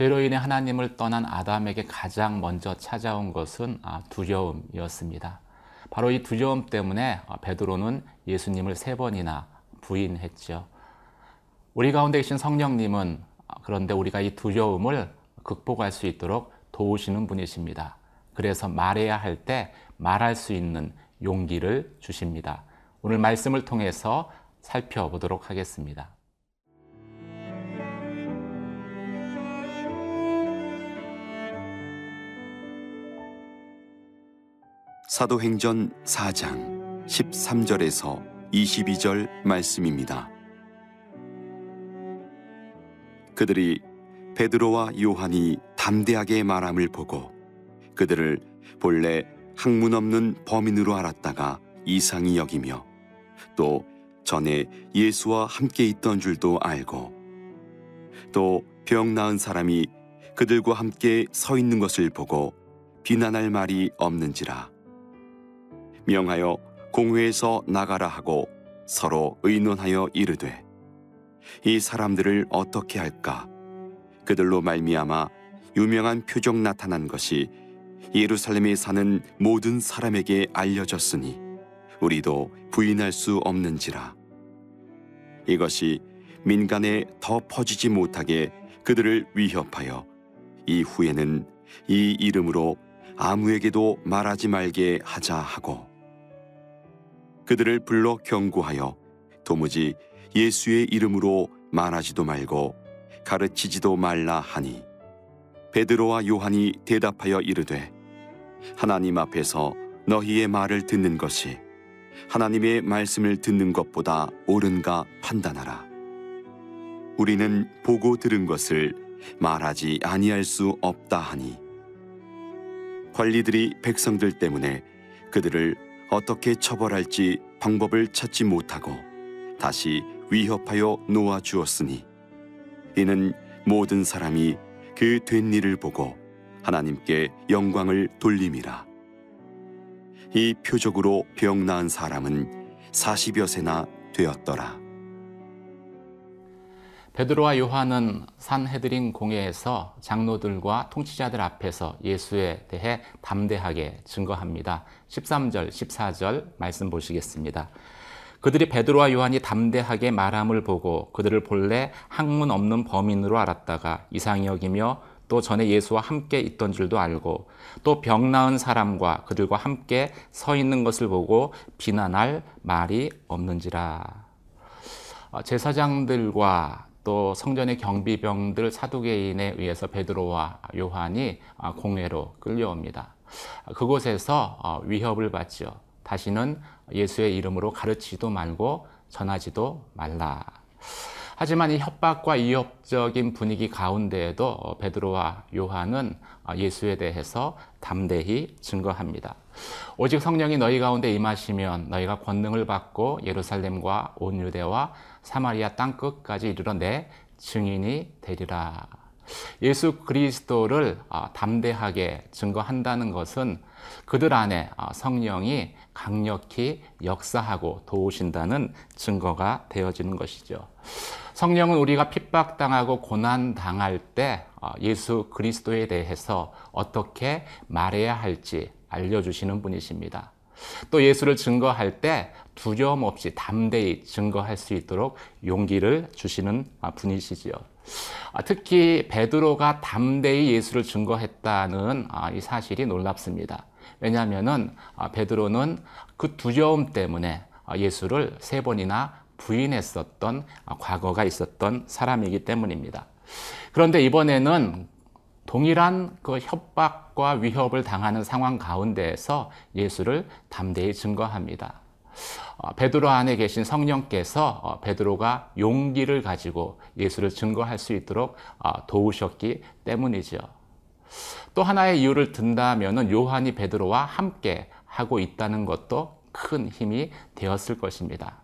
죄로 인해 하나님을 떠난 아담에게 가장 먼저 찾아온 것은 아, 두려움이었습니다. 바로 이 두려움 때문에 아, 베드로는 예수님을 세 번이나 부인했죠. 우리 가운데 계신 성령님은 아, 그런데 우리가 이 두려움을 극복할 수 있도록 도우시는 분이십니다. 그래서 말해야 할 때 말할 수 있는 용기를 주십니다. 오늘 말씀을 통해서 살펴보도록 하겠습니다. 사도행전 4장 13절에서 22절 말씀입니다. 그들이 베드로와 요한이 담대하게 말함을 보고 그들을 본래 학문 없는 범인으로 알았다가 이상히 여기며 또 전에 예수와 함께 있던 줄도 알고 또 병 나은 사람이 그들과 함께 서 있는 것을 보고 비난할 말이 없는지라 명하여 공회에서 나가라 하고 서로 의논하여 이르되 이 사람들을 어떻게 할까? 그들로 말미암아 유명한 표적 나타난 것이 예루살렘에 사는 모든 사람에게 알려졌으니 우리도 부인할 수 없는지라. 이것이 민간에 더 퍼지지 못하게 그들을 위협하여 이후에는 이 이름으로 아무에게도 말하지 말게 하자 하고 그들을 불러 경고하여 도무지 예수의 이름으로 말하지도 말고 가르치지도 말라 하니 베드로와 요한이 대답하여 이르되 하나님 앞에서 너희의 말을 듣는 것이 하나님의 말씀을 듣는 것보다 옳은가 판단하라. 우리는 보고 들은 것을 말하지 아니할 수 없다 하니 관리들이 백성들 때문에 그들을 어떻게 처벌할지 방법을 찾지 못하고 다시 위협하여 놓아 주었으니 이는 모든 사람이 그 된 일을 보고 하나님께 영광을 돌림이라. 이 표적으로 병 나은 사람은 40여 세나 되었더라 베드로와 요한은 산헤드린 공회에서 장로들과 통치자들 앞에서 예수에 대해 담대하게 증거합니다. 13절, 14절 말씀 보시겠습니다. 그들이 베드로와 요한이 담대하게 말함을 보고 그들을 본래 학문 없는 범인으로 알았다가 이상히 여기며 또 전에 예수와 함께 있던 줄도 알고 또 병 나은 사람과 그들과 함께 서 있는 것을 보고 비난할 말이 없는지라. 제사장들과 또 성전의 경비병들 사두개인에 의해서 베드로와 요한이 공회로 끌려옵니다. 그곳에서 위협을 받죠. 다시는 예수의 이름으로 가르치도 말고 전하지도 말라. 하지만 이 협박과 위협적인 분위기 가운데에도 베드로와 요한은 예수에 대해서 담대히 증거합니다. 오직 성령이 너희 가운데 임하시면 너희가 권능을 받고 예루살렘과 온 유대와 사마리아 땅 끝까지 이르러 내 증인이 되리라. 예수 그리스도를 담대하게 증거한다는 것은 그들 안에 성령이 강력히 역사하고 도우신다는 증거가 되어지는 것이죠. 성령은 우리가 핍박당하고 고난당할 때 예수 그리스도에 대해서 어떻게 말해야 할지 알려주시는 분이십니다. 또 예수를 증거할 때 두려움 없이 담대히 증거할 수 있도록 용기를 주시는 분이시지요. 특히 베드로가 담대히 예수를 증거했다는 이 사실이 놀랍습니다. 왜냐하면 베드로는 그 두려움 때문에 예수를 세 번이나 부인했었던 과거가 있었던 사람이기 때문입니다. 그런데 이번에는 동일한 그 협박과 위협을 당하는 상황 가운데에서 예수를 담대히 증거합니다. 베드로 안에 계신 성령께서 베드로가 용기를 가지고 예수를 증거할 수 있도록 도우셨기 때문이죠. 또 하나의 이유를 든다면 요한이 베드로와 함께 하고 있다는 것도 큰 힘이 되었을 것입니다.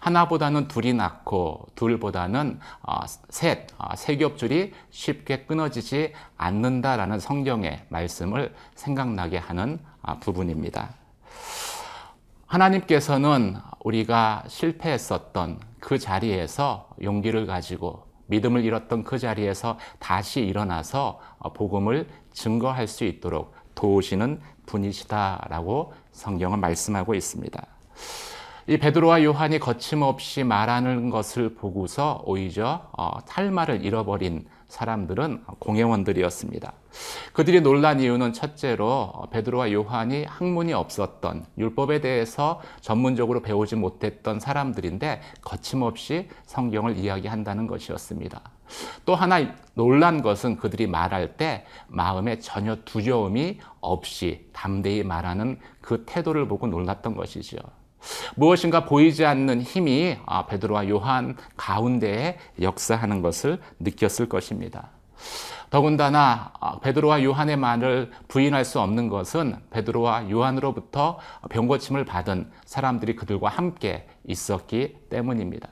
하나보다는 둘이 낫고 둘보다는 셋, 세 겹줄이 쉽게 끊어지지 않는다라는 성경의 말씀을 생각나게 하는 부분입니다. 하나님께서는 우리가 실패했었던 그 자리에서 용기를 가지고 믿음을 잃었던 그 자리에서 다시 일어나서 어, 복음을 증거할 수 있도록 도우시는 분이시다라고 성경은 말씀하고 있습니다. 이 베드로와 요한이 거침없이 말하는 것을 보고서 오히려 어, 탈말을 잃어버린 사람들은 공회원들이었습니다. 그들이 놀란 이유는 첫째로 베드로와 요한이 학문이 없었던 율법에 대해서 전문적으로 배우지 못했던 사람들인데 거침없이 성경을 이야기한다는 것이었습니다. 또 하나 놀란 것은 그들이 말할 때 마음에 전혀 두려움이 없이 담대히 말하는 그 태도를 보고 놀랐던 것이지요. 무엇인가 보이지 않는 힘이 아, 베드로와 요한 가운데에 역사하는 것을 느꼈을 것입니다. 더군다나 아, 베드로와 요한의 말을 부인할 수 없는 것은 베드로와 요한으로부터 병고침을 받은 사람들이 그들과 함께 있었기 때문입니다.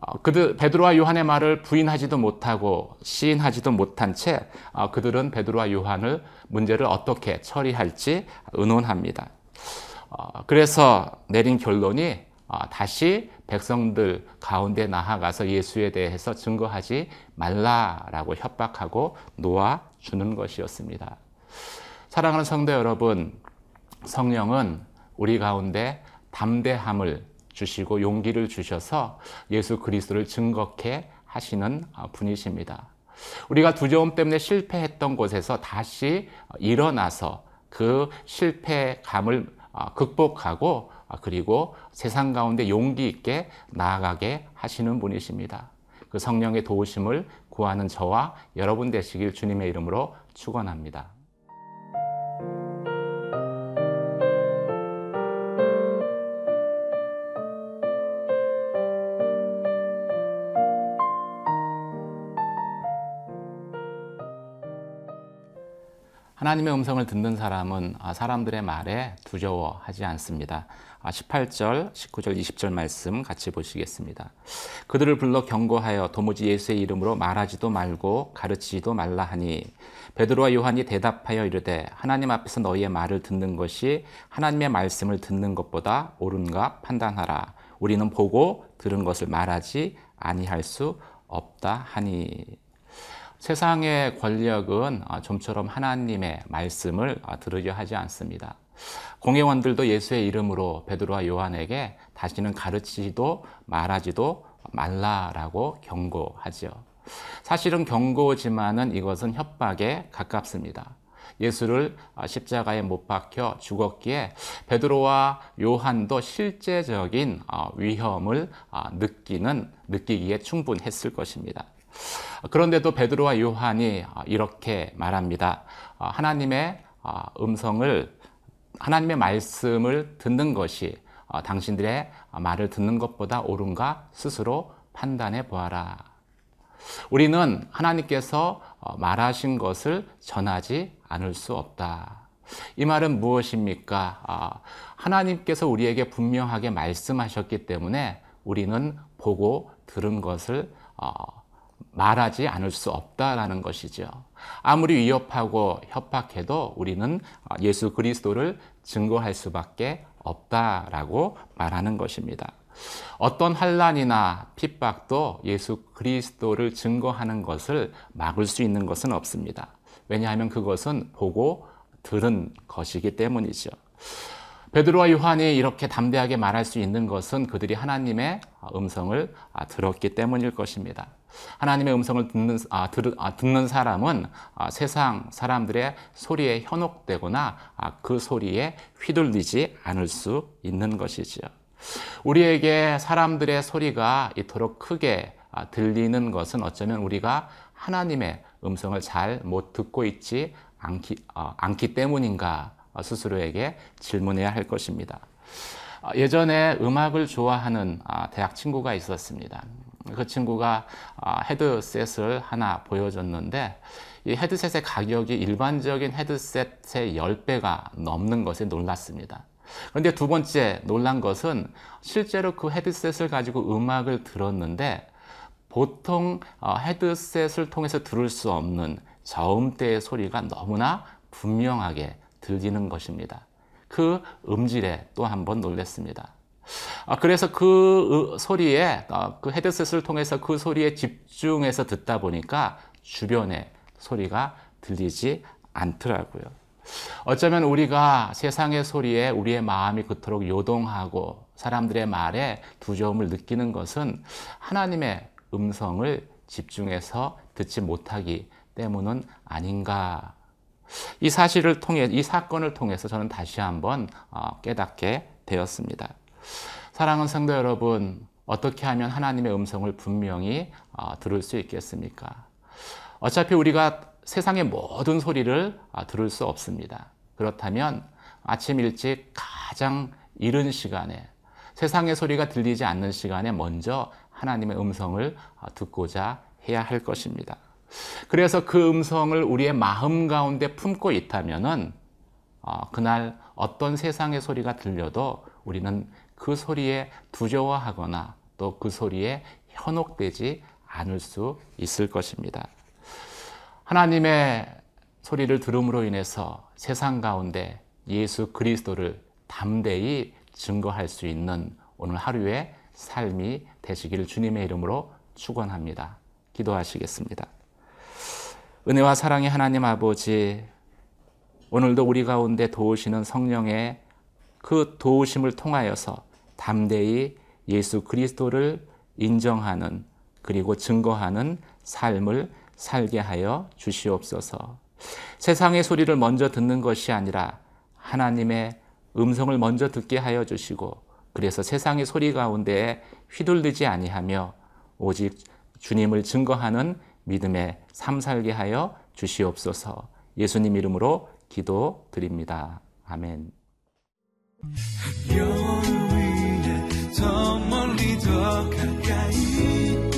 아, 그들 베드로와 요한의 말을 부인하지도 못하고 시인하지도 못한 채 그들은 베드로와 요한을 문제를 어떻게 처리할지 의논합니다. 어, 그래서 내린 결론이 어, 다시 백성들 가운데 나아가서 예수에 대해서 증거하지 말라라고 협박하고 놓아주는 것이었습니다. 사랑하는 성도 여러분, 성령은 우리 가운데 담대함을 주시고 용기를 주셔서 예수 그리스도를 증거케 하시는 어, 분이십니다. 우리가 두려움 때문에 실패했던 곳에서 다시 일어나서 그 실패감을 아, 극복하고 아, 그리고 세상 가운데 용기 있게 나아가게 하시는 분이십니다. 그 성령의 도우심을 구하는 저와 여러분 되시길 주님의 이름으로 축원합니다. 하나님의 음성을 듣는 사람은 아, 사람들의 말에 두려워하지 않습니다. 18절, 19절, 20절 말씀 같이 보시겠습니다. 그들을 불러 경고하여 도무지 예수의 이름으로 말하지도 말고 가르치지도 말라 하니 베드로와 요한이 대답하여 이르되 하나님 앞에서 너희의 말을 듣는 것이 하나님의 말씀을 듣는 것보다 옳은가 판단하라. 우리는 보고 들은 것을 말하지 아니할 수 없다 하니 세상의 권력은 아, 좀처럼 하나님의 말씀을 아, 들으려 하지 않습니다. 공회원들도 예수의 이름으로 베드로와 요한에게 다시는 가르치지도 말하지도 말라라고 경고하죠. 사실은 경고지만은 이것은 협박에 가깝습니다. 예수를 아, 십자가에 못 박혀 죽었기에 베드로와 요한도 실제적인 위험을 느끼는 느끼기에 충분했을 것입니다. 그런데도 베드로와 요한이 이렇게 말합니다. 하나님의 음성을 하나님의 말씀을 듣는 것이 당신들의 말을 듣는 것보다 옳은가 스스로 판단해 보아라. 우리는 하나님께서 말하신 것을 전하지 않을 수 없다. 이 말은 무엇입니까? 하나님께서 우리에게 분명하게 말씀하셨기 때문에 우리는 보고 들은 것을 말하지 않을 수 없다라는 것이죠. 아무리 위협하고 협박해도 우리는 예수 그리스도를 증거할 수밖에 없다라고 말하는 것입니다. 어떤 환란이나 핍박도 예수 그리스도를 증거하는 것을 막을 수 있는 것은 없습니다. 왜냐하면 그것은 보고 들은 것이기 때문이죠. 베드로와 요한이 이렇게 담대하게 말할 수 있는 것은 그들이 하나님의 음성을 들었기 때문일 것입니다. 하나님의 음성을 듣는, 아, 들, 아, 듣는 사람은 아, 세상 사람들의 소리에 현혹되거나 아, 그 소리에 휘둘리지 않을 수 있는 것이지요. 우리에게 사람들의 소리가 이토록 크게 아, 들리는 것은 어쩌면 우리가 하나님의 음성을 잘 못 듣고 있지 않기, 어, 않기 때문인가 스스로에게 질문해야 할 것입니다. 예전에 음악을 좋아하는 대학 친구가 있었습니다. 그 친구가 아, 헤드셋을 하나 보여줬는데 이 헤드셋의 가격이 일반적인 헤드셋의 10배가 넘는 것에 놀랐습니다. 그런데 두 번째 놀란 것은 실제로 그 헤드셋을 가지고 음악을 들었는데 보통 어, 헤드셋을 통해서 들을 수 없는 저음대의 소리가 너무나 분명하게 들리는 것입니다. 그 음질에 또 한 번 놀랐습니다. 아, 그래서 그 으- 소리에 어, 그 헤드셋을 통해서 그 소리에 집중해서 듣다 보니까 주변에 소리가 들리지 않더라고요. 어쩌면 우리가 세상의 소리에 우리의 마음이 그토록 요동하고 사람들의 말에 두려움을 느끼는 것은 하나님의 음성을 집중해서 듣지 못하기 때문은 아닌가. 이 사실을 통해, 이 사건을 통해서 저는 다시 한번 어, 깨닫게 되었습니다. 사랑하는 성도 여러분, 어떻게 하면 하나님의 음성을 분명히 어, 들을 수 있겠습니까? 어차피 우리가 세상의 모든 소리를 아, 들을 수 없습니다. 그렇다면 아침 일찍 가장 이른 시간에 세상의 소리가 들리지 않는 시간에 먼저 하나님의 음성을 아, 듣고자 해야 할 것입니다. 그래서 그 음성을 우리의 마음 가운데 품고 있다면은 어, 그날 어떤 세상의 소리가 들려도 우리는 그 소리에 두려워하거나 또 그 소리에 현혹되지 않을 수 있을 것입니다. 하나님의 소리를 들음으로 인해서 세상 가운데 예수 그리스도를 담대히 증거할 수 있는 오늘 하루의 삶이 되시기를 주님의 이름으로 축원합니다. 기도하시겠습니다. 은혜와 사랑의 하나님 아버지, 오늘도 우리 가운데 도우시는 성령의 그 도우심을 통하여서 담대히 예수 그리스도를 인정하는 그리고 증거하는 삶을 살게 하여 주시옵소서. 세상의 소리를 먼저 듣는 것이 아니라 하나님의 음성을 먼저 듣게 하여 주시고 그래서 세상의 소리 가운데 휘둘리지 아니하며 오직 주님을 증거하는 믿음의 삶 살게 하여 주시옵소서. 예수님 이름으로 기도드립니다. 아멘. 영을 위해 더 멀리 더 가까이